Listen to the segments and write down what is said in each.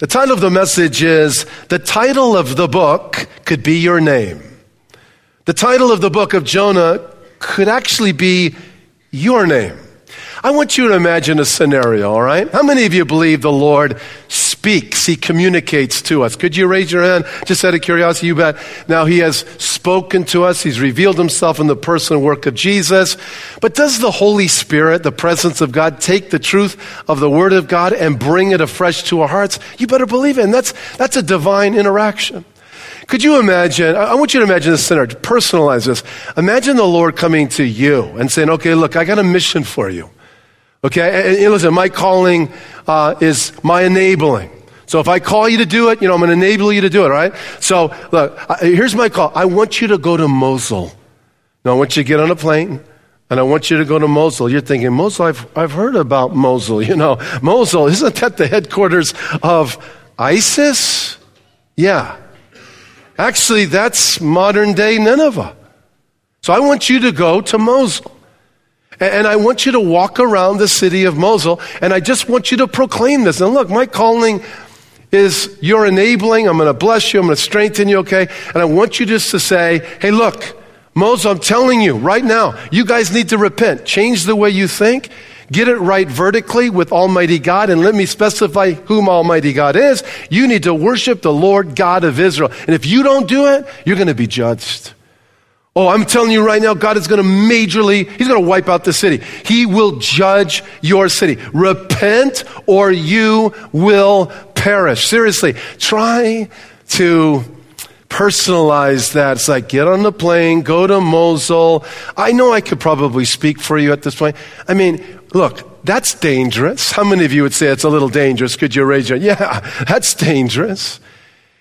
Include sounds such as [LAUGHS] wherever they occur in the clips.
The title of the message is The title of the book could be your name. The title of the book of Jonah could actually be your name. I want you to imagine a scenario, all right? How many of you believe the Lord speaks? He communicates to us. Could you raise your hand just out of curiosity? You bet. Now, He has spoken to us. He's revealed Himself in the person and work of Jesus. But does the Holy Spirit, the presence of God, take the truth of the Word of God and bring it afresh to our hearts? You better believe it. And that's, that's a divine interaction. Could you imagine? I want you to imagine this scenario. Personalize this. Imagine the Lord coming to you and saying, okay, look, I got a mission for you. Okay, and, and listen, my calling uh, is my enabling. So if I call you to do it, you know, I'm going to enable you to do it, right? So look, here's my call. I want you to go to Mosul. Now I want you to get on a plane. And I want you to go to Mosul. You're thinking, Mosul, I've, I've heard about Mosul. [LAUGHS] You know, Mosul, isn't that the headquarters of ISIS? Yeah. Actually, that's modern day Nineveh. So I want you to go to Mosul. And I want you to walk around the city of Mosul, and I just want you to proclaim this. And look, my calling is you're enabling. I'm going to bless you. I'm going to strengthen you, okay? And I want you just to say, hey, look, Mosul, I'm telling you right now, you guys need to repent. Change the way you think. Get it right vertically with Almighty God, and let me specify whom Almighty God is. You need to worship the Lord God of Israel. And if you don't do it, you're going to be judged. Oh, I'm telling you right now, God is going to majorly, He's going to wipe out the city. He will judge your city. Repent or you will perish. Seriously, try to personalize that. It's like, get on the plane, go to Mosul. I know I could probably speak for you at this point. I mean, look, that's dangerous. How many of you would say it's a little dangerous? Could you raise your, yeah, [LAUGHS] that's dangerous.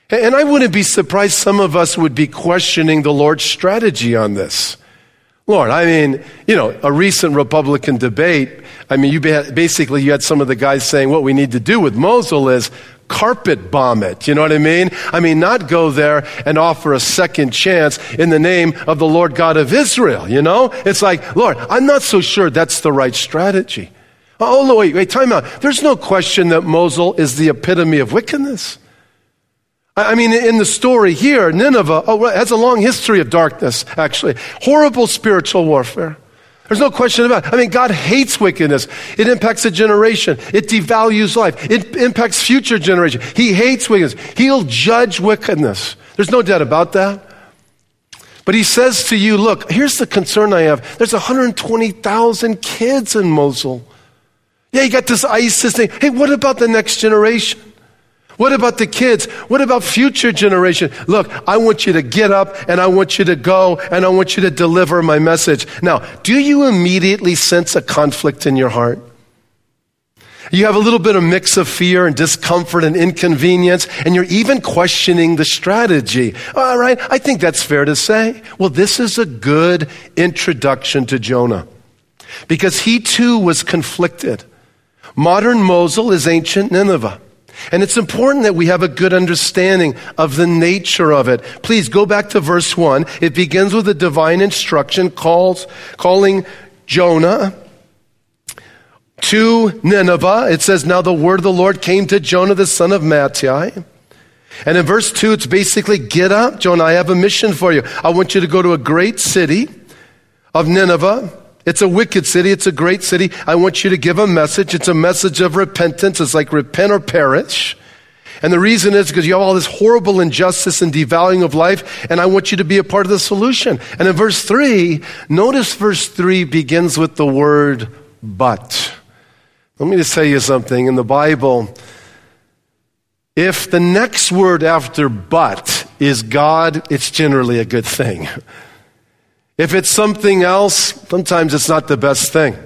And I wouldn't be surprised some of us would be questioning the Lord's strategy on this. Lord, I mean, you know, a recent Republican debate, I mean, you basically you had some of the guys saying what we need to do with Mosul is carpet bomb it. You know what I mean? I mean, not go there and offer a second chance in the name of the Lord God of Israel, you know? It's like, Lord, I'm not so sure that's the right strategy. Oh, oh wait, wait, time out. There's no question that Mosul is the epitome of wickedness. I mean, in the story here, Nineveh oh, has a long history of darkness, actually. Horrible spiritual warfare. There's no question about it. I mean, God hates wickedness. It impacts a generation. It devalues life. It impacts future generation. He hates wickedness. He'll judge wickedness. There's no doubt about that. But he says to you, look, here's the concern I have. There's 120,000 kids in Mosul. Yeah, you got this ISIS thing. Hey, what about the next generation? What about the kids? What about future generation? Look, I want you to get up and I want you to go and I want you to deliver my message. Now, do you immediately sense a conflict in your heart? You have a little bit of mix of fear and discomfort and inconvenience, and you're even questioning the strategy. All right, I think that's fair to say. Well, this is a good introduction to Jonah because he too was conflicted. Modern Mosul is ancient Nineveh. And it's important that we have a good understanding of the nature of it. Please go back to verse 1. It begins with a divine instruction calls, calling Jonah to Nineveh. It says, Now the word of the Lord came to Jonah, the son of Amittai. And in verse 2, it's basically, Get up, Jonah, I have a mission for you. I want you to go to a great city of Nineveh it's a wicked city. It's a great city. I want you to give a message. It's a message of repentance. It's like repent or perish. And the reason is because you have all this horrible injustice and devaluing of life, and I want you to be a part of the solution. And in verse 3, notice verse 3 begins with the word but. Let me just tell you something. In the Bible, if the next word after but is God, it's generally a good thing. [LAUGHS] If it's something else, sometimes it's not the best thing.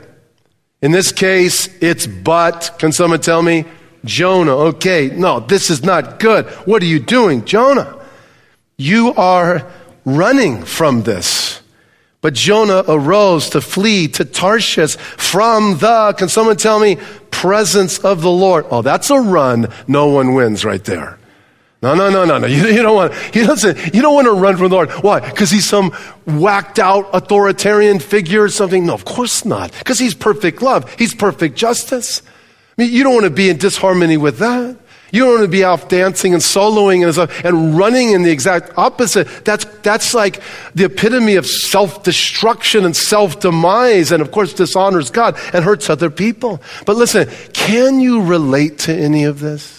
In this case, it's but. Can someone tell me? Jonah. Okay, no, this is not good. What are you doing? Jonah, you are running from this. But Jonah arose to flee to Tarshish from the, can someone tell me, presence of the Lord? Oh, that's a run. No one wins right there. No, no, no, no, no. You, you, don't want, he doesn't, you don't want to run from the Lord. Why? Because he's some whacked out authoritarian figure or something? No, of course not. Because he's perfect love. He's perfect justice. I mean, you don't want to be in disharmony with that. You don't want to be out dancing and soloing and, and running in the exact opposite. That's, that's like the epitome of self destruction and self demise, and of course, dishonors God and hurts other people. But listen, can you relate to any of this?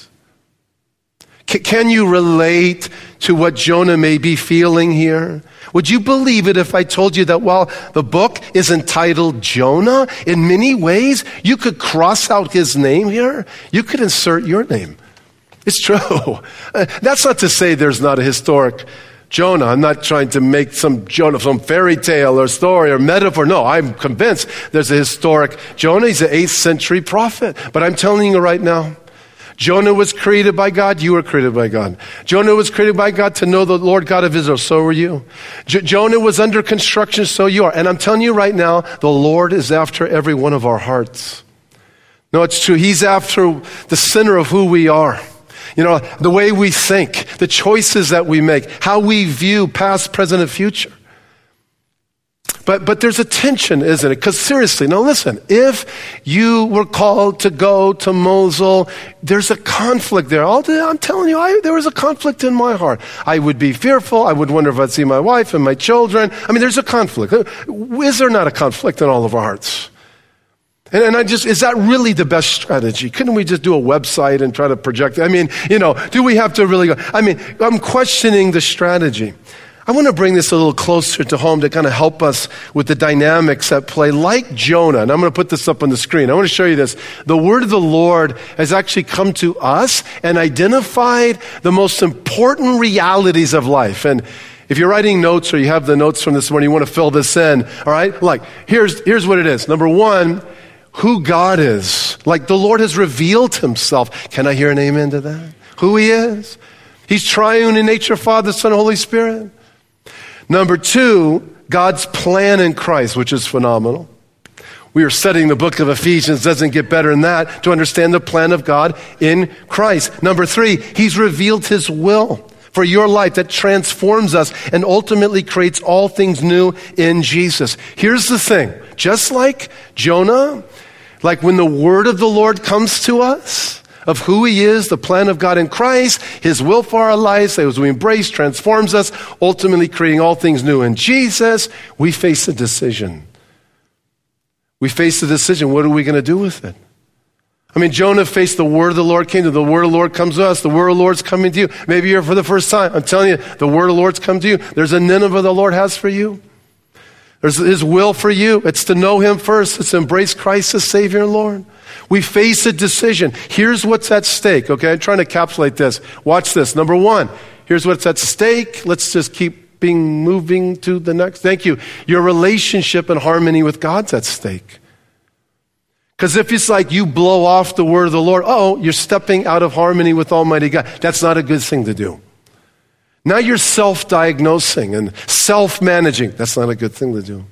Can you relate to what Jonah may be feeling here? Would you believe it if I told you that while the book is entitled Jonah, in many ways, you could cross out his name here? You could insert your name. It's true. [LAUGHS] Uh, that's not to say there's not a historic Jonah. I'm not trying to make some Jonah, some fairy tale or story or metaphor. No, I'm convinced there's a historic Jonah. He's an 8th century prophet. But I'm telling you right now, Jonah was created by God. You were created by God. Jonah was created by God to know the Lord God of Israel. So were you. Jonah was under construction. So you are. And I'm telling you right now, the Lord is after every one of our hearts. No, it's true. He's after the center of who we are. You know, the way we think, the choices that we make, how we view past, present, and future. But, but there's a tension, isn't it? Because seriously, now listen, if you were called to go to Mosul, there's a conflict there. I'm telling you, I, there was a conflict in my heart. I would be fearful. I would wonder if I'd see my wife and my children. I mean, there's a conflict. Is there not a conflict in all of our hearts? And, and I just, is that really the best strategy? Couldn't we just do a website and try to project? I mean, you know, do we have to really go? I mean, I'm questioning the strategy. I want to bring this a little closer to home to kind of help us with the dynamics at play, like Jonah. And I'm going to put this up on the screen. I want to show you this. The word of the Lord has actually come to us and identified the most important realities of life. And if you're writing notes or you have the notes from this morning, you want to fill this in, all right? Like, here's, here's what it is. Number one, who God is. Like the Lord has revealed himself. Can I hear an amen to that? Who he is. He's triune in nature, Father, Son, Holy Spirit. Number two, God's plan in Christ, which is phenomenal. We are studying the book of Ephesians, doesn't get better than that to understand the plan of God in Christ. Number three, He's revealed His will for your life that transforms us and ultimately creates all things new in Jesus. Here's the thing just like Jonah, like when the word of the Lord comes to us, of who He is, the plan of God in Christ, His will for our lives, as we embrace, transforms us, ultimately creating all things new in Jesus, we face a decision. We face the decision what are we going to do with it? I mean, Jonah faced the word of the Lord came to the word of the Lord comes to us. The word of the Lord's coming to you. Maybe you're for the first time. I'm telling you, the word of the Lord's come to you. There's a Nineveh the Lord has for you. There's his will for you. It's to know him first. It's to embrace Christ as Savior and Lord. We face a decision. Here's what's at stake, okay? I'm trying to encapsulate this. Watch this. Number one, here's what's at stake. Let's just keep being moving to the next. Thank you. Your relationship and harmony with God's at stake. Because if it's like you blow off the word of the Lord, oh, you're stepping out of harmony with Almighty God. That's not a good thing to do. Now you're self diagnosing and self managing. That's not a good thing to do.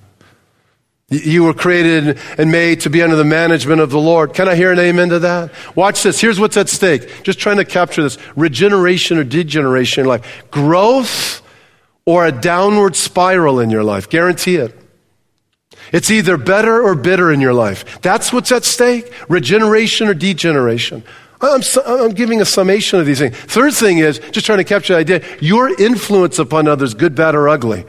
You were created and made to be under the management of the Lord. Can I hear an amen to that? Watch this. Here's what's at stake. Just trying to capture this. Regeneration or degeneration in life. Growth or a downward spiral in your life. Guarantee it. It's either better or bitter in your life. That's what's at stake. Regeneration or degeneration. I'm, I'm, giving a summation of these things. Third thing is, just trying to capture the idea, your influence upon others, good, bad, or ugly.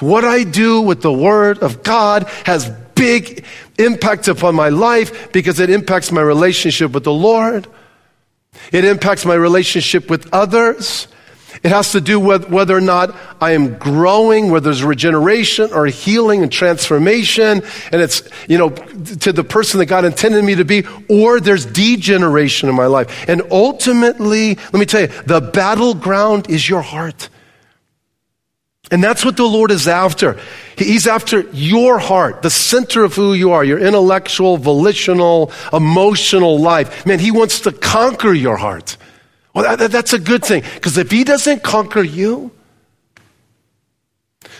What I do with the Word of God has big impact upon my life because it impacts my relationship with the Lord. It impacts my relationship with others. It has to do with whether or not I am growing, whether there's regeneration or healing and transformation, and it's, you know, to the person that God intended me to be, or there's degeneration in my life. And ultimately, let me tell you, the battleground is your heart. And that's what the Lord is after. He's after your heart, the center of who you are, your intellectual, volitional, emotional life. Man, He wants to conquer your heart. Well, that, that's a good thing. Because if He doesn't conquer you,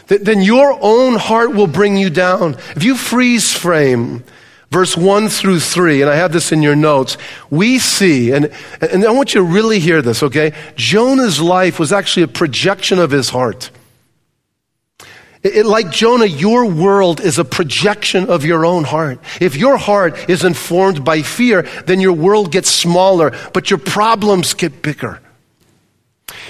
then your own heart will bring you down. If you freeze frame verse 1 through 3, and I have this in your notes, we see, and, and I want you to really hear this, okay? Jonah's life was actually a projection of his heart. It, like Jonah, your world is a projection of your own heart. If your heart is informed by fear, then your world gets smaller, but your problems get bigger.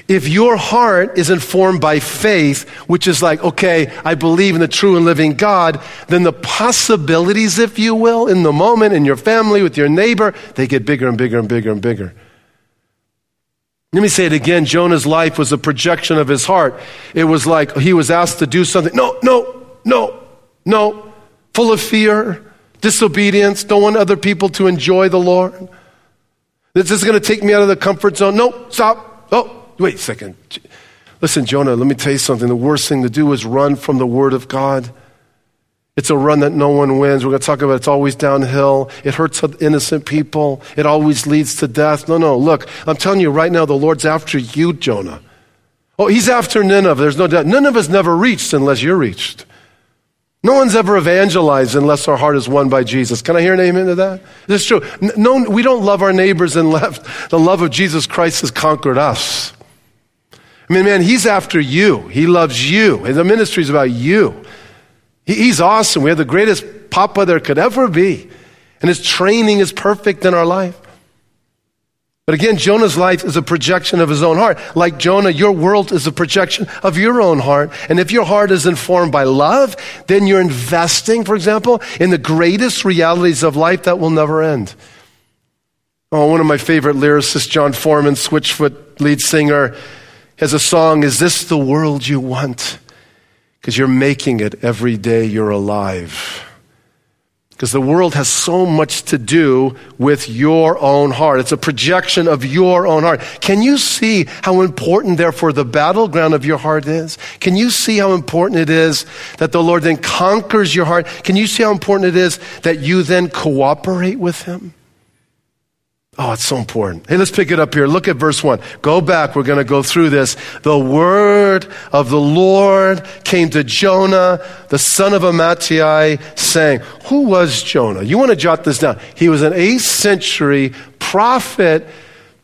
If your heart is informed by faith, which is like, okay, I believe in the true and living God, then the possibilities, if you will, in the moment, in your family, with your neighbor, they get bigger and bigger and bigger and bigger. Let me say it again. Jonah's life was a projection of his heart. It was like he was asked to do something. No, no, no, no. Full of fear, disobedience, don't want other people to enjoy the Lord. This is going to take me out of the comfort zone. No, stop. Oh, Wait a second. Listen, Jonah, let me tell you something. The worst thing to do is run from the Word of God. It's a run that no one wins. We're going to talk about it. it's always downhill. It hurts innocent people. It always leads to death. No, no. Look, I'm telling you right now, the Lord's after you, Jonah. Oh, he's after Nineveh. There's no doubt. Nineveh's never reached unless you're reached. No one's ever evangelized unless our heart is won by Jesus. Can I hear an amen to that? This is true. No, we don't love our neighbors and unless the love of Jesus Christ has conquered us. I mean, man, he's after you. He loves you. And the ministry is about you. He's awesome. We have the greatest papa there could ever be. And his training is perfect in our life. But again, Jonah's life is a projection of his own heart. Like Jonah, your world is a projection of your own heart. And if your heart is informed by love, then you're investing, for example, in the greatest realities of life that will never end. Oh, one of my favorite lyricists, Jon Foreman, Switchfoot lead singer, has a song, Is This the World You Want? Because you're making it every day you're alive. Because the world has so much to do with your own heart. It's a projection of your own heart. Can you see how important, therefore, the battleground of your heart is? Can you see how important it is that the Lord then conquers your heart? Can you see how important it is that you then cooperate with Him? Oh, it's so important. Hey, let's pick it up here. Look at verse 1. Go back. We're going to go through this. The word of the Lord came to Jonah, the son of Amittai, saying, Who was Jonah? You want to jot this down. He was an 8th century prophet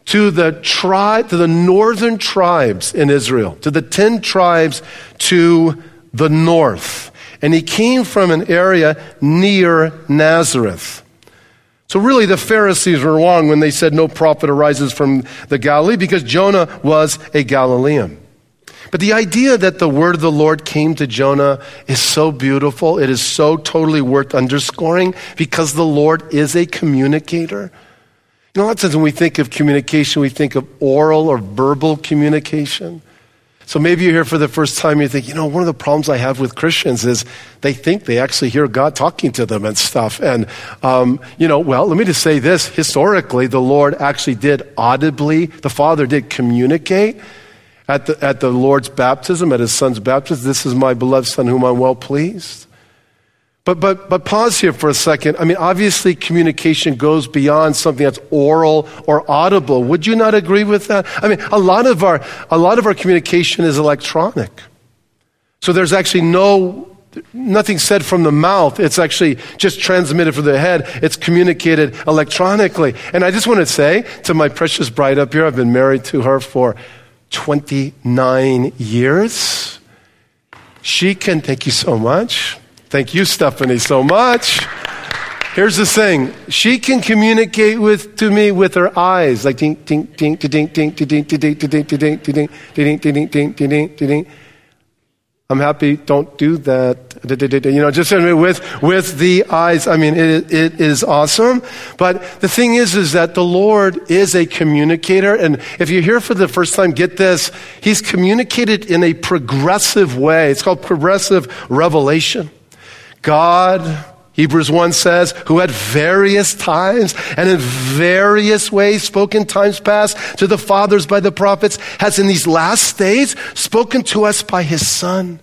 to the tribe, to the northern tribes in Israel, to the 10 tribes to the north. And he came from an area near Nazareth. So, really, the Pharisees were wrong when they said no prophet arises from the Galilee because Jonah was a Galilean. But the idea that the word of the Lord came to Jonah is so beautiful. It is so totally worth underscoring because the Lord is a communicator. You know, a lot of times when we think of communication, we think of oral or verbal communication. So maybe you're here for the first time, you think, you know, one of the problems I have with Christians is they think they actually hear God talking to them and stuff. And, um, you know, well, let me just say this. Historically, the Lord actually did audibly, the Father did communicate at the, at the Lord's baptism, at his son's baptism. This is my beloved son whom I'm well pleased. But, but, but pause here for a second. I mean, obviously, communication goes beyond something that's oral or audible. Would you not agree with that? I mean, a lot of our, a lot of our communication is electronic. So there's actually no, nothing said from the mouth. It's actually just transmitted from the head. It's communicated electronically. And I just want to say to my precious bride up here, I've been married to her for 29 years. She can, thank you so much. Thank you, Stephanie, so much. Here's the thing. She can communicate with to me with her eyes, like ding ding ding ding ding ding ding ding ding ding ding ding ding ding ding ding ding. I'm happy. Don't do that. You know, just with with the eyes. I mean, it, it is awesome. But the thing is, is that the Lord is a communicator, and if you're here for the first time, get this: He's communicated in a progressive way. It's called progressive revelation. God, Hebrews 1 says, who at various times and in various ways spoken times past to the fathers by the prophets, has in these last days spoken to us by his Son,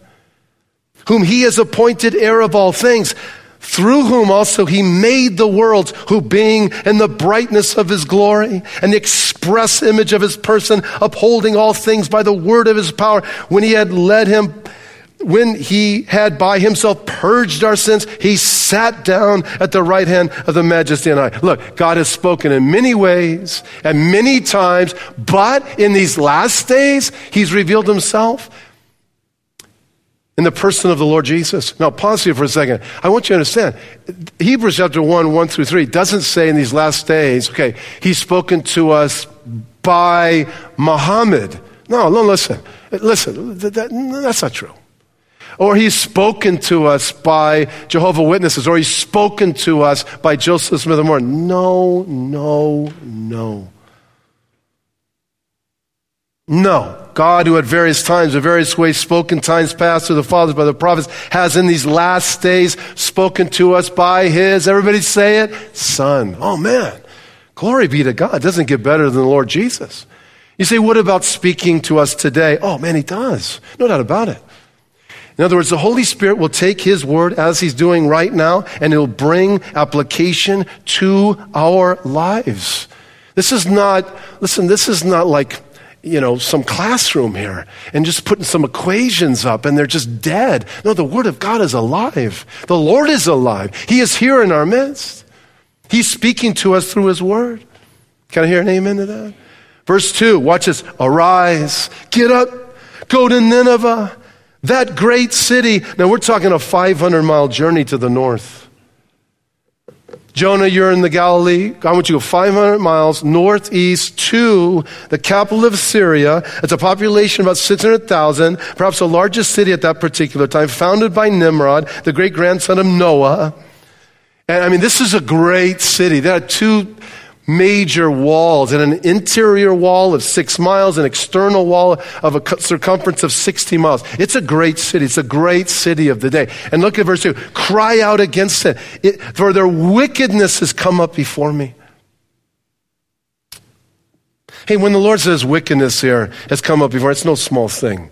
whom he has appointed heir of all things, through whom also he made the worlds, who being in the brightness of his glory and the express image of his person, upholding all things by the word of his power, when he had led him when he had by himself purged our sins, he sat down at the right hand of the majesty and I. Look, God has spoken in many ways and many times, but in these last days, he's revealed himself in the person of the Lord Jesus. Now, pause here for a second. I want you to understand. Hebrews chapter 1, 1 through 3 doesn't say in these last days, okay, he's spoken to us by Muhammad. No, no, listen. Listen, that, that, that's not true. Or he's spoken to us by Jehovah Witnesses, or he's spoken to us by Joseph Smith and. No, no, no. No. God, who at various times, in various ways, spoken times past through the fathers by the prophets, has in these last days spoken to us by his, everybody say it, Son. Oh man. Glory be to God. It doesn't get better than the Lord Jesus. You say, what about speaking to us today? Oh man, he does. No doubt about it. In other words, the Holy Spirit will take His word as He's doing right now and He'll bring application to our lives. This is not, listen, this is not like you know, some classroom here and just putting some equations up and they're just dead. No, the Word of God is alive. The Lord is alive. He is here in our midst. He's speaking to us through His Word. Can I hear an amen to that? Verse 2, watch this. Arise, get up, go to Nineveh, that great city. Now we're talking a 500 mile journey to the north. Jonah, you're in the Galilee. I want you to go 500 miles northeast to the capital of Syria. It's a population of about 600,000, perhaps the largest city at that particular time, founded by Nimrod, the great grandson of Noah. And I mean, this is a great city. There are two major walls and an interior wall of six miles, an external wall of a circumference of 60 miles. It's a great city. It's a great city of the day. And look at verse 2. Cry out against it, it for their wickedness has come up before me. Hey, when the Lord says wickedness here has come up before, it's no small thing.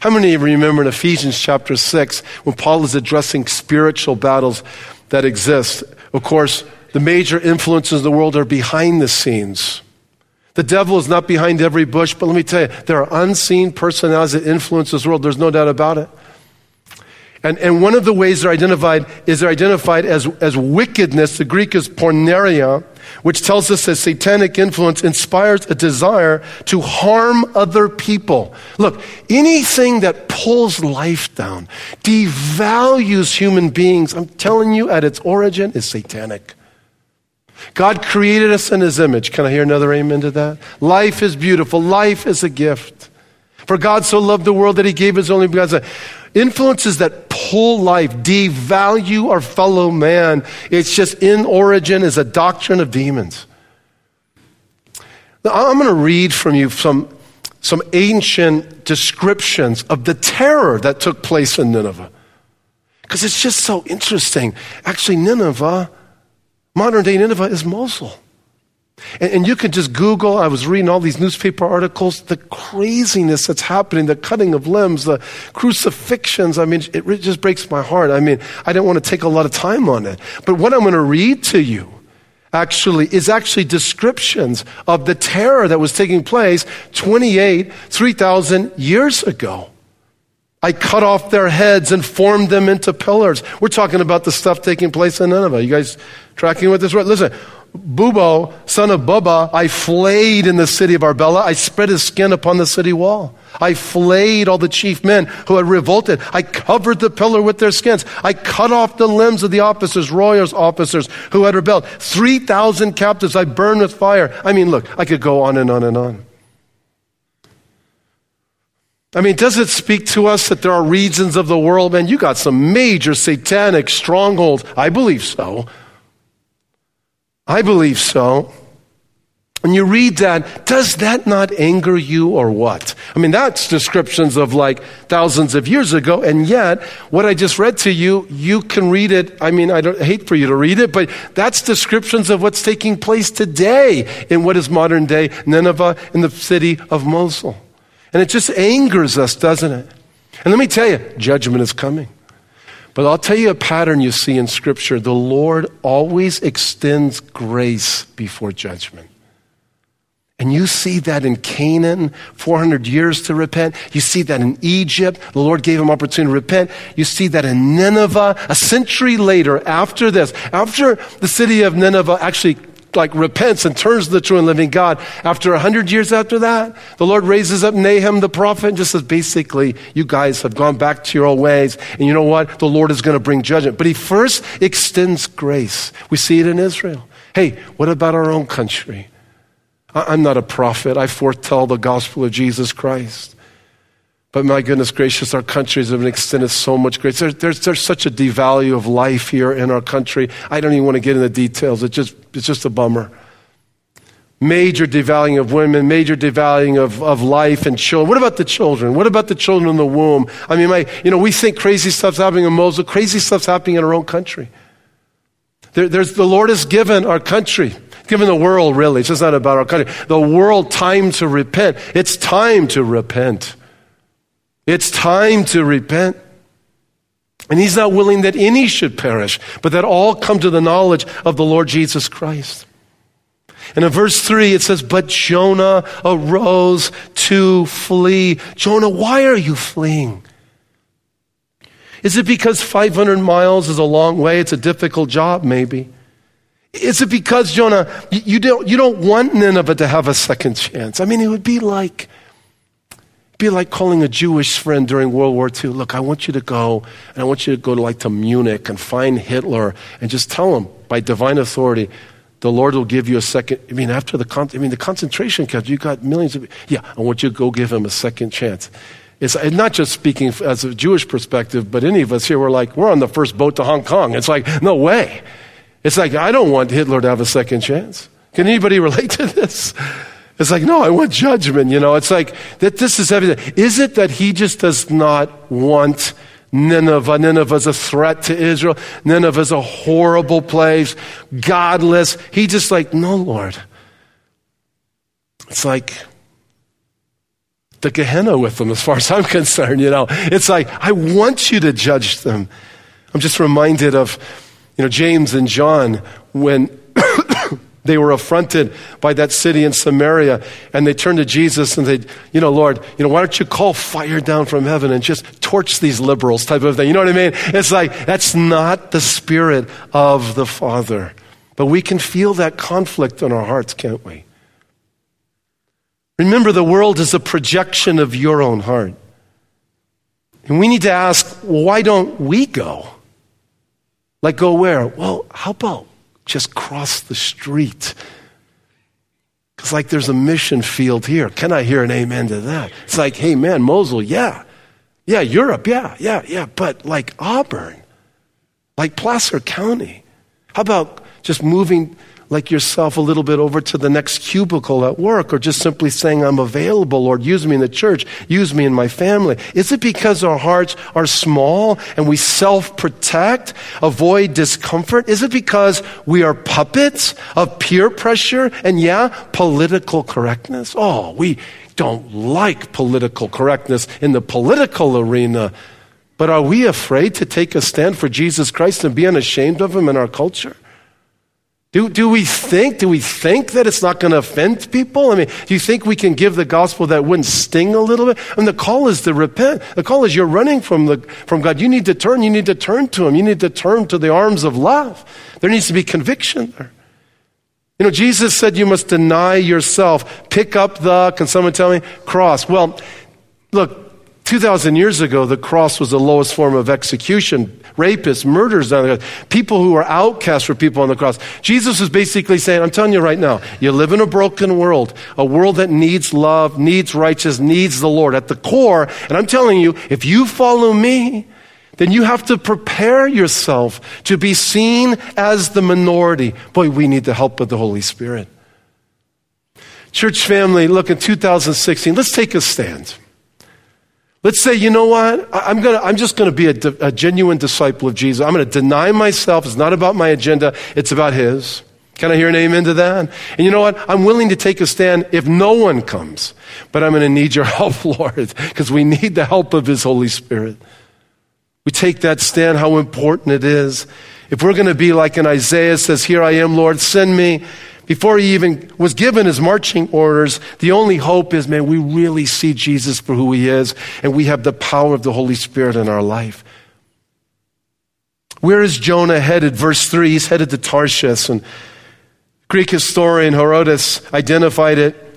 How many of you remember in Ephesians chapter 6 when Paul is addressing spiritual battles that exist? Of course, the major influences in the world are behind the scenes. The devil is not behind every bush, but let me tell you, there are unseen personalities that influence this world. There's no doubt about it. And, and one of the ways they're identified is they're identified as, as wickedness. The Greek is poneria, which tells us that satanic influence inspires a desire to harm other people. Look, anything that pulls life down, devalues human beings, I'm telling you, at its origin is satanic. God created us in His image. Can I hear another amen to that? Life is beautiful. Life is a gift. For God so loved the world that He gave His only begotten Son. Influences that pull life, devalue our fellow man. It's just in origin is a doctrine of demons. Now, I'm going to read from you some, some ancient descriptions of the terror that took place in Nineveh. Because it's just so interesting. Actually, Nineveh Modern day Nineveh is Mosul. And, and, you can just Google, I was reading all these newspaper articles, the craziness that's happening, the cutting of limbs, the crucifixions. I mean, it just breaks my heart. I mean, I didn't want to take a lot of time on it. But what I'm going to read to you actually is actually descriptions of the terror that was taking place 28, 3,000 years ago. I cut off their heads and formed them into pillars. We're talking about the stuff taking place in Nineveh. You guys tracking with this? Listen, Bubo, son of Bubba, I flayed in the city of Arbela. I spread his skin upon the city wall. I flayed all the chief men who had revolted. I covered the pillar with their skins. I cut off the limbs of the officers, royals, officers who had rebelled. 3,000 captives I burned with fire. I mean, look, I could go on and on and on. I mean, does it speak to us that there are regions of the world, man? You got some major satanic strongholds. I believe so. I believe so. And you read that, does that not anger you or what? I mean, that's descriptions of like thousands of years ago, and yet, what I just read to you, you can read it. I mean, I hate for you to read it, but that's descriptions of what's taking place today in what is modern day Nineveh in the city of Mosul. And it just angers us, doesn't it? And let me tell you, judgment is coming. But I'll tell you a pattern you see in Scripture. The Lord always extends grace before judgment. And you see that in Canaan, 400 years to repent. You see that in Egypt, the Lord gave him opportunity to repent. You see that in Nineveh, a century later, after this, after the city of Nineveh actually like repents and turns to the true and living God. After a hundred years after that, the Lord raises up Nahum the prophet and just says, basically, you guys have gone back to your old ways. And you know what? The Lord is going to bring judgment. But he first extends grace. We see it in Israel. Hey, what about our own country? I'm not a prophet. I foretell the gospel of Jesus Christ. But my goodness gracious, our countries have been extended so much grace. There, there's, there's such a devalue of life here in our country. I don't even want to get into details. It's just, it's just a bummer. Major devaluing of women, major devaluing of, of life and children. What about the children? What about the children in the womb? I mean, my, you know, we think crazy stuff's happening in Mosul. Crazy stuff's happening in our own country. There, there's, the Lord has given our country, given the world really. It's just not about our country. The world time to repent. It's time to repent. It's time to repent. And he's not willing that any should perish, but that all come to the knowledge of the Lord Jesus Christ. And in verse 3, it says, But Jonah arose to flee. Jonah, why are you fleeing? Is it because 500 miles is a long way? It's a difficult job, maybe. Is it because, Jonah, you don't, you don't want Nineveh to have a second chance? I mean, it would be like be like calling a Jewish friend during World War II, look, I want you to go, and I want you to go to like to Munich and find Hitler and just tell him by divine authority, the Lord will give you a second. I mean, after the con- I mean the concentration camps, you got millions of. Yeah, I want you to go give him a second chance. It's not just speaking as a Jewish perspective, but any of us here, we're like, we're on the first boat to Hong Kong. It's like, no way. It's like, I don't want Hitler to have a second chance. Can anybody [LAUGHS] relate to this? It's like, no, I want judgment, you know. It's like that this is everything. Is it that he just does not want Nineveh? Nineveh is a threat to Israel. Nineveh is a horrible place, godless. He just like, no, Lord. It's like the Gehenna with them, as far as I'm concerned, you know. It's like, I want you to judge them. I'm just reminded of, you know, James and John when they were affronted by that city in Samaria, and they turned to Jesus and they, you know, Lord, you know, why don't you call fire down from heaven and just torch these liberals type of thing? You know what I mean? It's like, that's not the spirit of the Father. But we can feel that conflict in our hearts, can't we? Remember, the world is a projection of your own heart. And we need to ask, why don't we go? Like, go where? Well, how about just cross the street. It's like there's a mission field here. Can I hear an amen to that? It's like, hey man, Mosul, yeah. Yeah, Europe, yeah, yeah, yeah. But like Auburn, like Placer County. How about just moving like yourself a little bit over to the next cubicle at work or just simply saying, I'm available, Lord, use me in the church, use me in my family? Is it because our hearts are small and we self protect, avoid discomfort? Is it because we are puppets of peer pressure and, yeah, political correctness? Oh, we don't like political correctness in the political arena. But are we afraid to take a stand for Jesus Christ and be unashamed of him in our culture? Do, do we think, do we think that it's not going to offend people? I mean, do you think we can give the gospel that wouldn't sting a little bit? I mean, the call is to repent. The call is you're running from, the, from God. You need to turn. You need to turn to Him. You need to turn to the arms of love. There needs to be conviction there. You know, Jesus said you must deny yourself. Pick up the, can someone tell me, cross. Well, look, 2,000 years ago, the cross was the lowest form of execution. Rapists, murderers. People who were outcasts were people on the cross. Jesus was basically saying, I'm telling you right now, you live in a broken world, a world that needs love, needs righteousness, needs the Lord at the core. And I'm telling you, if you follow me, then you have to prepare yourself to be seen as the minority. Boy, we need the help of the Holy Spirit. Church family, look, in 2016, let's take a stand. Let's say, you know what? I'm, gonna, I'm just going to be a, a genuine disciple of Jesus. I'm going to deny myself. It's not about my agenda, it's about His. Can I hear an amen to that? And you know what? I'm willing to take a stand if no one comes, but I'm going to need your [LAUGHS] help, Lord, because we need the help of His Holy Spirit. We take that stand, how important it is. If we're going to be like in Isaiah says, Here I am, Lord, send me. Before he even was given his marching orders, the only hope is, man, we really see Jesus for who he is, and we have the power of the Holy Spirit in our life. Where is Jonah headed? Verse 3, he's headed to Tarshish. And Greek historian Herodotus identified it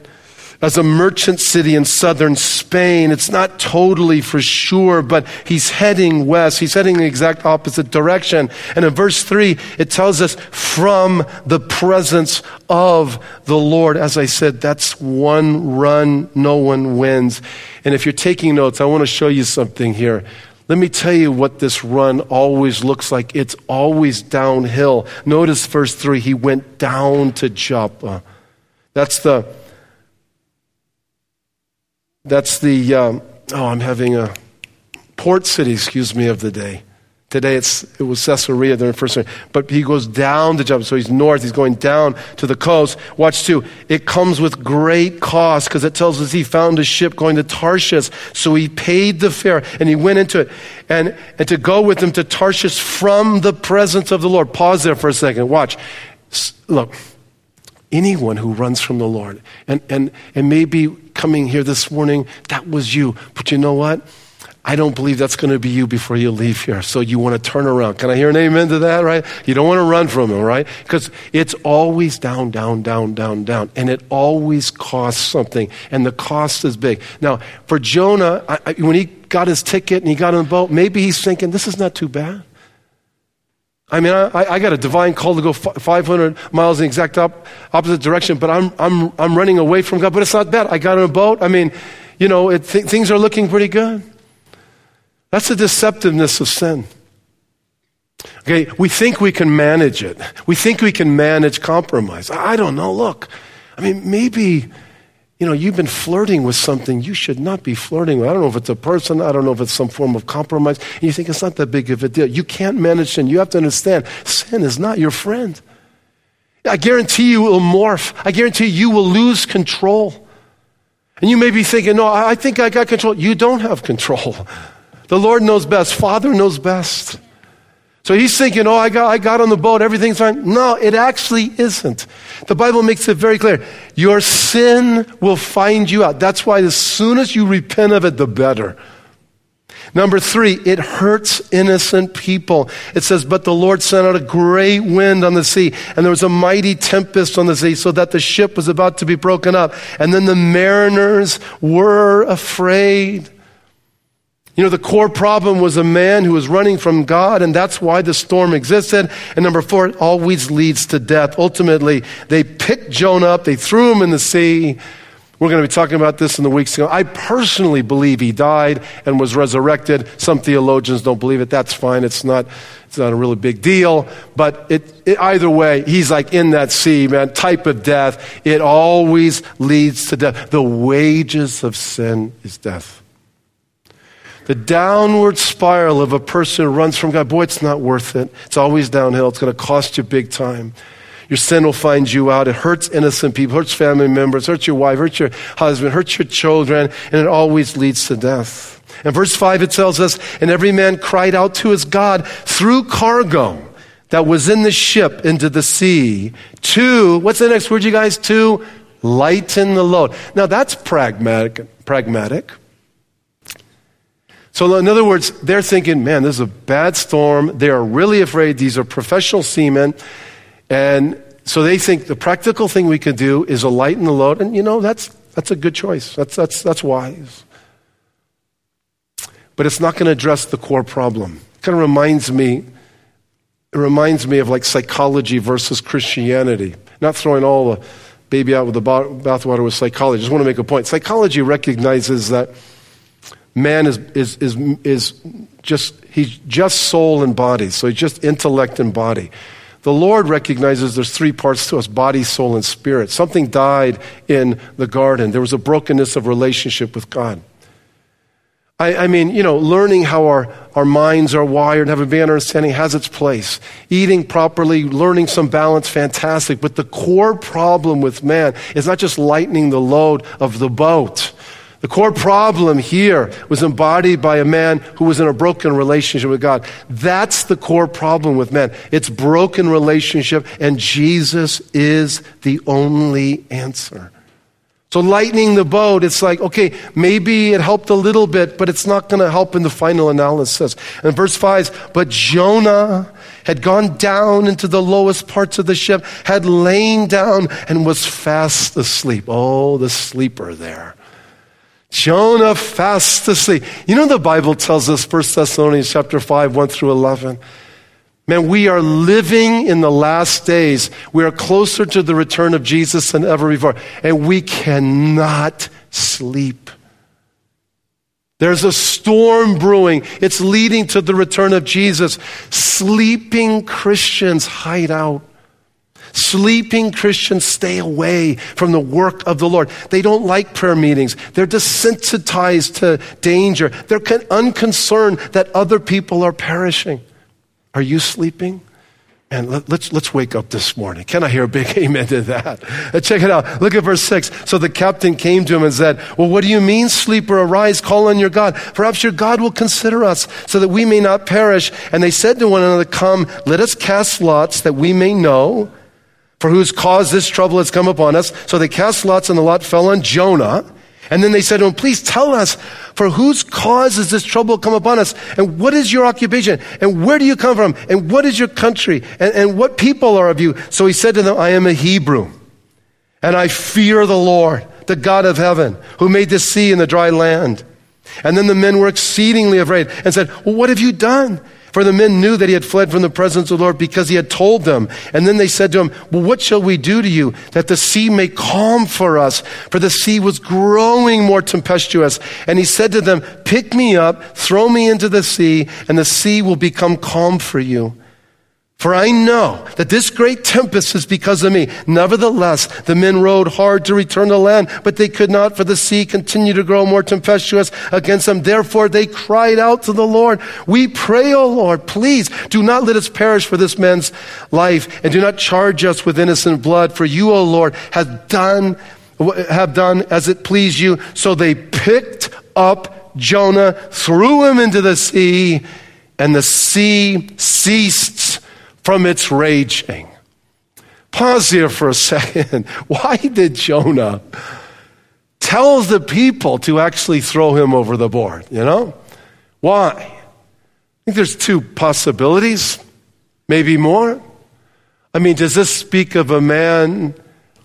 as a merchant city in southern Spain. It's not totally for sure, but he's heading west. He's heading the exact opposite direction. And in verse 3, it tells us from the presence of the Lord. As I said, that's one run, no one wins. And if you're taking notes, I want to show you something here. Let me tell you what this run always looks like. It's always downhill. Notice verse 3 he went down to Joppa. That's the that's the, um, oh, I'm having a port city, excuse me, of the day. Today it's, it was Caesarea there first century. But he goes down to Joppa. So he's north. He's going down to the coast. Watch two. It comes with great cost because it tells us he found a ship going to Tarshish. So he paid the fare and he went into it. And, and to go with him to Tarshish from the presence of the Lord. Pause there for a second. Watch. Look anyone who runs from the Lord. And, and, and maybe coming here this morning, that was you. But you know what? I don't believe that's going to be you before you leave here. So you want to turn around. Can I hear an amen to that, right? You don't want to run from him, right? Because it's always down, down, down, down, down. And it always costs something. And the cost is big. Now, for Jonah, I, I, when he got his ticket and he got on the boat, maybe he's thinking, this is not too bad. I mean, I, I got a divine call to go 500 miles in the exact op- opposite direction, but I'm, I'm, I'm running away from God. But it's not bad. I got on a boat. I mean, you know, it, th- things are looking pretty good. That's the deceptiveness of sin. Okay, we think we can manage it. We think we can manage compromise. I don't know. Look, I mean, maybe you know, you've been flirting with something you should not be flirting with. I don't know if it's a person, I don't know if it's some form of compromise. And you think it's not that big of a deal. You can't manage sin. You have to understand sin is not your friend. I guarantee you it will morph. I guarantee you will lose control. And you may be thinking, no, I think I got control. You don't have control. The Lord knows best. Father knows best. So he's thinking, oh, I got, I got on the boat, everything's fine. No, it actually isn't. The Bible makes it very clear. Your sin will find you out. That's why as soon as you repent of it, the better. Number three, it hurts innocent people. It says, But the Lord sent out a great wind on the sea, and there was a mighty tempest on the sea, so that the ship was about to be broken up. And then the mariners were afraid. You know, the core problem was a man who was running from God, and that's why the storm existed. And number four, it always leads to death. Ultimately, they picked Jonah up, they threw him in the sea. We're going to be talking about this in the weeks to come. I personally believe he died and was resurrected. Some theologians don't believe it. That's fine. It's not, it's not a really big deal. But it, it, either way, he's like in that sea, man, type of death. It always leads to death. The wages of sin is death. The downward spiral of a person who runs from God, boy, it's not worth it. It's always downhill. It's going to cost you big time. Your sin will find you out. It hurts innocent people, hurts family members, hurts your wife, hurts your husband, hurts your children, and it always leads to death. In verse 5, it tells us, And every man cried out to his God through cargo that was in the ship into the sea to, what's the next word, you guys? To lighten the load. Now that's pragmatic. Pragmatic. So, in other words, they're thinking, man, this is a bad storm. They are really afraid. These are professional seamen. And so they think the practical thing we can do is lighten the load. And, you know, that's, that's a good choice. That's, that's, that's wise. But it's not going to address the core problem. It kind of reminds me, it reminds me of like psychology versus Christianity. Not throwing all the baby out with the bathwater with psychology. I just want to make a point. Psychology recognizes that man is, is, is, is just, he's just soul and body. So he's just intellect and body. The Lord recognizes there's three parts to us body, soul, and spirit. Something died in the garden. There was a brokenness of relationship with God. I, I, mean, you know, learning how our, our minds are wired having a better understanding has its place. Eating properly, learning some balance, fantastic. But the core problem with man is not just lightening the load of the boat. The core problem here was embodied by a man who was in a broken relationship with God. That's the core problem with men. It's broken relationship, and Jesus is the only answer. So lightening the boat, it's like, okay, maybe it helped a little bit, but it's not going to help in the final analysis. And verse 5, but Jonah, had gone down into the lowest parts of the ship, had lain down, and was fast asleep. Oh, the sleeper there. Jonah fast asleep. You know the Bible tells us, 1 Thessalonians chapter 5, 1 through 11. Man, we are living in the last days. We are closer to the return of Jesus than ever before. And we cannot sleep. There's a storm brewing. It's leading to the return of Jesus. Sleeping Christians hide out. Sleeping Christians stay away from the work of the Lord. They don't like prayer meetings. They're desensitized to danger. They're unconcerned that other people are perishing. Are you sleeping? And let, us let's, let's wake up this morning. Can I hear a big [LAUGHS] amen to that? Uh, check it out. Look at verse 6. So the captain came to him and said, Well, what do you mean, sleeper? Arise, call on your God. Perhaps your God will consider us so that we may not perish. And they said to one another, Come, let us cast lots that we may know for whose cause this trouble has come upon us. So they cast lots and the lot fell on Jonah. And then they said to him, please tell us, for whose cause has this trouble come upon us? And what is your occupation? And where do you come from? And what is your country? And, and what people are of you? So he said to them, I am a Hebrew. And I fear the Lord, the God of heaven, who made the sea and the dry land. And then the men were exceedingly afraid and said, well, what have you done? For the men knew that he had fled from the presence of the Lord because he had told them. And then they said to him, Well, what shall we do to you that the sea may calm for us? For the sea was growing more tempestuous. And he said to them, Pick me up, throw me into the sea, and the sea will become calm for you. For I know that this great tempest is because of me. Nevertheless, the men rowed hard to return to land, but they could not, for the sea continued to grow more tempestuous against them. Therefore, they cried out to the Lord, We pray, O Lord, please do not let us perish for this man's life, and do not charge us with innocent blood. For you, O Lord, have done, have done as it pleased you. So they picked up Jonah, threw him into the sea, and the sea ceased from its raging. Pause here for a [LAUGHS] second. Why did Jonah tell the people to actually throw him over the board? You know? Why? I think there's two possibilities, maybe more. I mean, does this speak of a man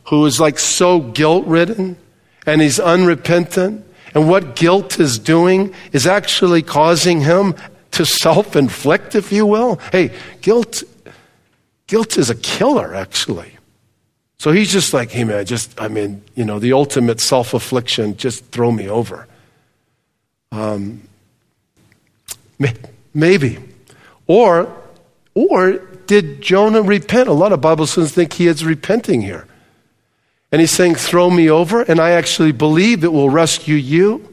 who is like so guilt ridden and he's unrepentant? And what guilt is doing is actually causing him to self inflict, if you will. Hey, guilt Guilt is a killer, actually. So he's just like, hey man, just, I mean, you know, the ultimate self affliction, just throw me over. Um, maybe. Or, or did Jonah repent? A lot of Bible students think he is repenting here. And he's saying, throw me over, and I actually believe it will rescue you.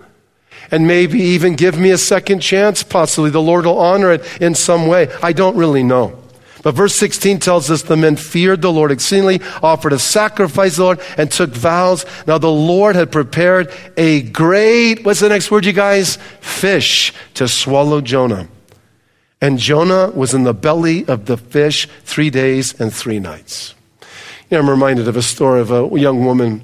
And maybe even give me a second chance, possibly. The Lord will honor it in some way. I don't really know. But verse 16 tells us the men feared the Lord exceedingly, offered a sacrifice to the Lord, and took vows. Now the Lord had prepared a great, what's the next word, you guys? Fish to swallow Jonah. And Jonah was in the belly of the fish three days and three nights. You know, I'm reminded of a story of a young woman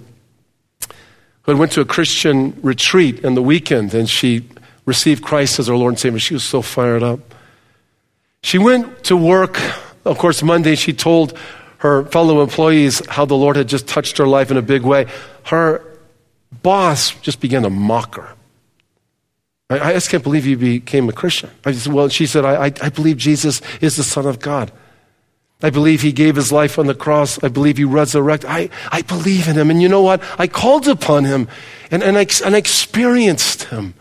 who went to a Christian retreat in the weekend and she received Christ as her Lord and Savior. She was so fired up. She went to work of course, Monday she told her fellow employees how the Lord had just touched her life in a big way. Her boss just began to mock her. I, I just can't believe you became a Christian. I well, she said, I, I, I believe Jesus is the Son of God. I believe he gave his life on the cross. I believe he resurrected. I, I believe in him. And you know what? I called upon him and, and, I, and I experienced him.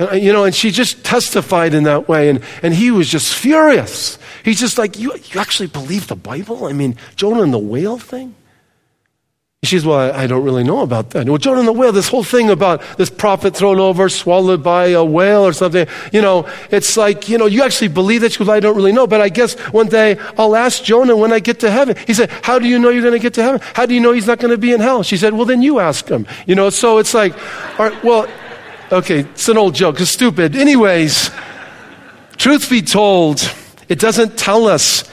You know, and she just testified in that way. And, and he was just furious. He's just like, you, you actually believe the Bible? I mean, Jonah and the whale thing? She says, Well, I, I don't really know about that. Well, Jonah and the whale, this whole thing about this prophet thrown over, swallowed by a whale or something, you know, it's like, you know, you actually believe that? She goes, I don't really know, but I guess one day I'll ask Jonah when I get to heaven. He said, How do you know you're going to get to heaven? How do you know he's not going to be in hell? She said, Well, then you ask him. You know, so it's like, all right, well, Okay, it's an old joke. It's stupid. Anyways, truth be told, it doesn't tell us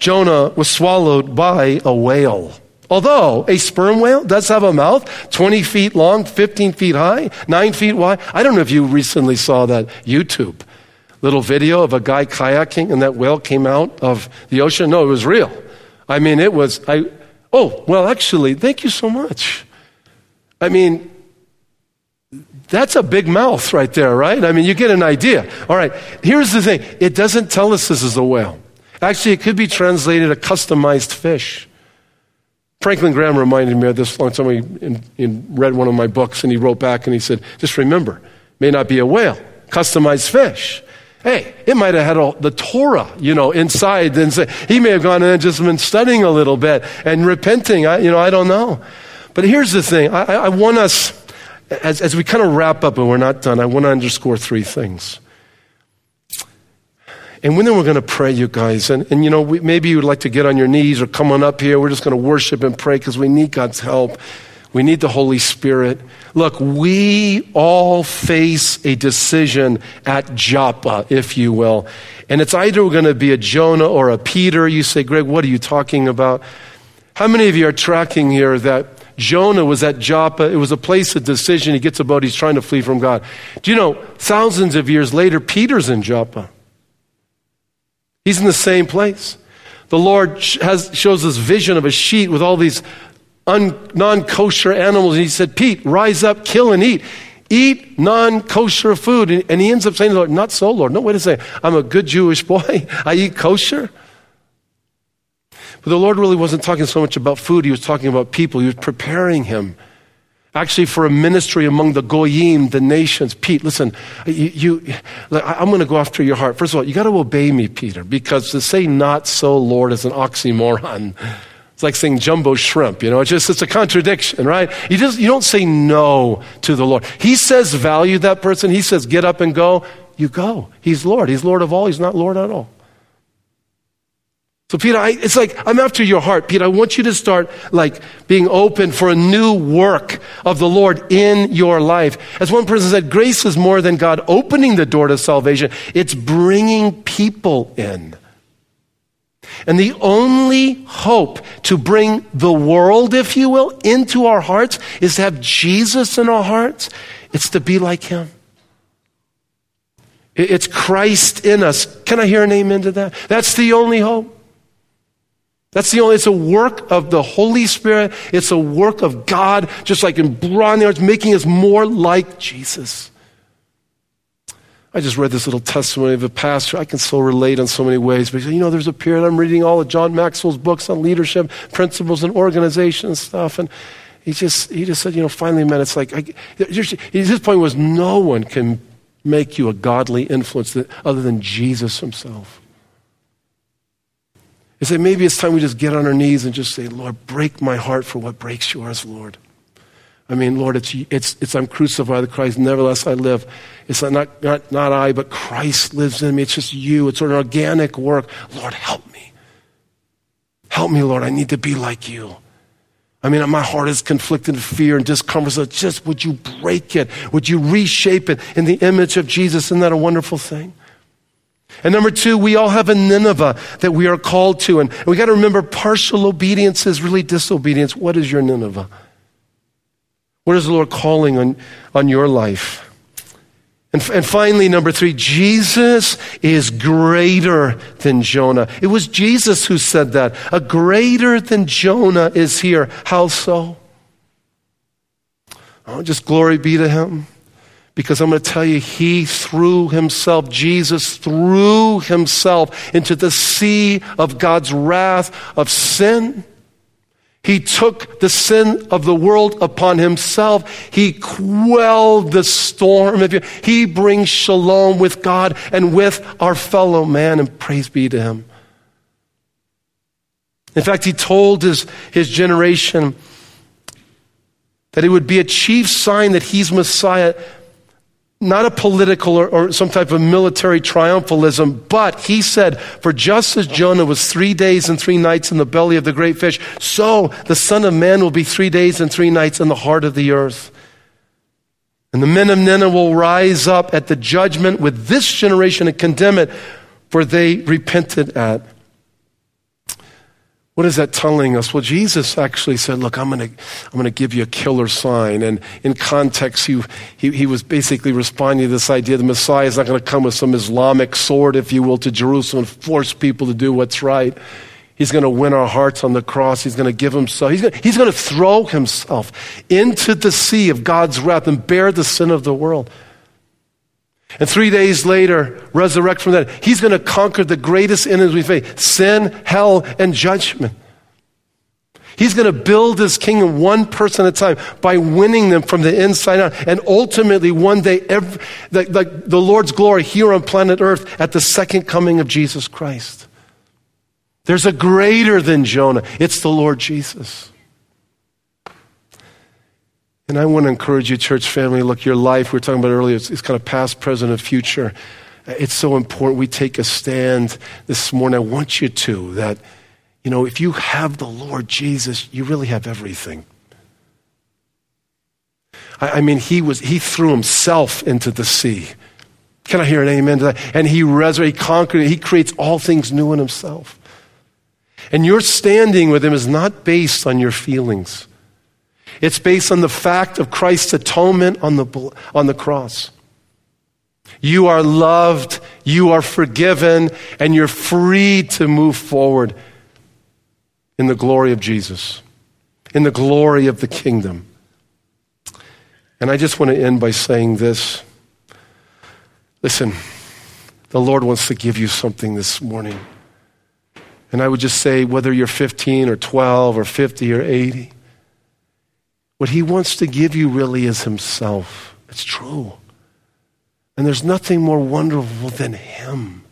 Jonah was swallowed by a whale. Although a sperm whale does have a mouth, 20 feet long, 15 feet high, 9 feet wide. I don't know if you recently saw that YouTube. little video of a guy kayaking and that whale came out of the ocean? No, it was real. I mean, it was, I, oh, well, actually, thank you so much. I mean, that's a big mouth right there, right? I mean, you get an idea. All right, here's the thing it doesn't tell us this is a whale. Actually, it could be translated a customized fish. Franklin Graham reminded me of this long time. He read one of my books and he wrote back and he said, just remember, may not be a whale, customized fish. Hey, it might have had all, the Torah, you know, inside. And say, he may have gone in and just been studying a little bit and repenting. I, you know, I don't know. But here's the thing. I, I want us, as, as we kind of wrap up and we're not done, I want to underscore three things. And when then we're going to pray, you guys. And, and you know, we, maybe you would like to get on your knees or come on up here. We're just going to worship and pray because we need God's help. We need the Holy Spirit. Look, we all face a decision at Joppa, if you will. And it's either going to be a Jonah or a Peter. You say, Greg, what are you talking about? How many of you are tracking here that Jonah was at Joppa? It was a place of decision. He gets a boat, he's trying to flee from God. Do you know, thousands of years later, Peter's in Joppa. He's in the same place. The Lord has, shows this vision of a sheet with all these non kosher animals. And he said, Pete, rise up, kill and eat. Eat non kosher food. And, and, he ends up saying, Lord, not so, Lord. No, wait a second. I'm a good Jewish boy. [LAUGHS] I eat kosher. But the Lord really wasn't talking so much about food, He was talking about people. He was preparing him actually for a ministry among the goyim, the nations. Pete, listen, you, you I'm going to go after your heart. First of all, you got to obey me, Peter, because to say "not so, Lord" is an oxymoron. It's like saying jumbo shrimp, you know. It's just it's a contradiction, right? You just you don't say no to the Lord. He says value that person. He says get up and go. You go. He's Lord. He's Lord of all. He's not Lord at all. So, Peter, I, it's like, I'm after your heart. Peter, I want you to start like being open for a new work of the Lord in your life. As one person said, grace is more than God opening the door to salvation. It's bringing people in. And the only hope to bring the world, if you will, into our hearts is to have Jesus in our hearts. It's to be like Him. It's Christ in us. Can I hear an amen to that? That's the only hope. That's the only, it's a work of the Holy Spirit. It's a work of God, just like in broad arts, making us more like Jesus. I just read this little testimony of a pastor. I can so relate in so many ways. But you know, there's a period I'm reading all of John Maxwell's books on leadership, principles, and organization and stuff. And he just, he just said, you know, finally, man, it's like, I, his point was no one can make you a godly influence other than Jesus himself. He said, maybe it's time we just get on our knees and just say, Lord, break my heart for what breaks yours, Lord. I mean, Lord, it's, it's, it's I'm crucified with Christ, nevertheless I live. It's not, not, not I, but Christ lives in me. It's just you. It's an organic work. Lord, help me. Help me, Lord. I need to be like you. I mean, my heart is conflicted with fear and discomfort. So just would you break it? Would you reshape it in the image of Jesus? Isn't that a wonderful thing? And number two, we all have a Nineveh that we are called to. And we got to remember partial obedience is really disobedience. What is your Nineveh? What is the Lord calling on, on your life? And, and finally, number three, Jesus is greater than Jonah. It was Jesus who said that. A greater than Jonah is here. How so? Oh, just glory be to him. Because I'm going to tell you, he threw himself, Jesus threw himself into the sea of God's wrath of sin. He took the sin of the world upon himself. He quelled the storm. He brings shalom with God and with our fellow man, and praise be to him. In fact, he told his, his generation that it would be a chief sign that he's Messiah not a political or, or, some type of military triumphalism, but he said, For just as Jonah was three days and three nights in the belly of the great fish, so the Son of Man will be three days and three nights in the heart of the earth. And the men of Nineveh will rise up at the judgment with this generation and condemn it, for they repented at. What is that telling us? Well, Jesus actually said, Look, I'm going to I'm to give you a killer sign. And in context, he, he, he was basically responding to this idea the Messiah is not going to come with some Islamic sword, if you will, to Jerusalem and force people to do what's right. He's going to win our hearts on the cross. He's going to give himself. He's going, he's going to throw himself into the sea of God's wrath and bear the sin of the world. And three days later, resurrect from that. He's going to conquer the greatest enemies we face sin, hell, and judgment. He's going to build his kingdom one person at a time by winning them from the inside out. And ultimately, one day, every, the, the, the Lord's glory here on planet Earth at the second coming of Jesus Christ. There's a greater than Jonah. It's the Lord Jesus. And I want to encourage you, church family, look, your life, we were talking about earlier, it's, it's kind of past, present, and future. Uh, it's so important we take a stand this morning. I want you to, that, you know, if you have the Lord Jesus, you really have everything. I, I mean, he, was, he threw himself into the sea. Can I hear an amen to that? And he resurrected, he conquered, he creates all things new in himself. And your standing with him is not based on your feelings. It's based on the fact of Christ's atonement on the, on the cross. You are loved, you are forgiven, and you're free to move forward in the glory of Jesus, in the glory of the kingdom. And I just want to end by saying this. Listen, the Lord wants to give you something this morning. And I would just say, whether you're 15 or 12 or 50 or 80, what he wants to give you really is himself. It's true. And there's nothing more wonderful than him.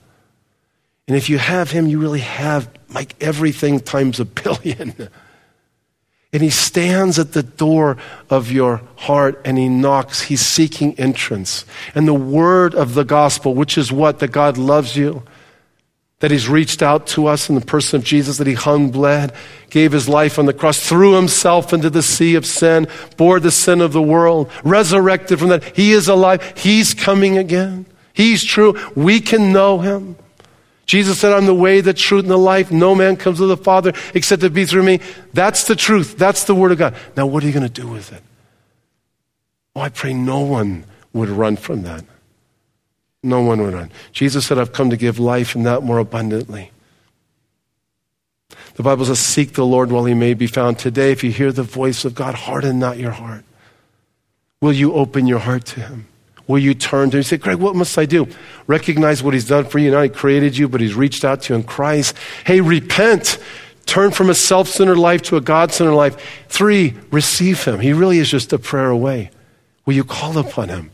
And if you have him, you really have like everything times a billion. [LAUGHS] And he stands at the door of your heart and he knocks. He's seeking entrance. And the word of the gospel, which is what? That God loves you, that he's reached out to us in the person of Jesus, that he hung, bled, gave his life on the cross, threw himself into the sea of sin, bore the sin of the world, resurrected from that. He is alive. He's coming again. He's true. We can know him. Jesus said, I'm the way, the truth, and the life. No man comes to the Father except to be through me. That's the truth. That's the word of God. Now, what are you going to do with it? Oh, I pray no one would run from that. No one would run. Jesus said, I've come to give life and that more abundantly. The Bible says, Seek the Lord while he may be found. Today, if you hear the voice of God, harden not your heart. Will you open your heart to him? Will you turn to him and say, Greg, what must I do? Recognize what he's done for you. Not he created you, but he's reached out to you in Christ. Hey, repent. Turn from a self centered life to a God centered life. Three, receive him. He really is just a prayer away. Will you call upon him?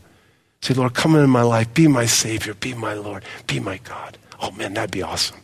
Say, Lord, come into my life. Be my Savior. Be my Lord. Be my God. Oh, man, that'd be awesome.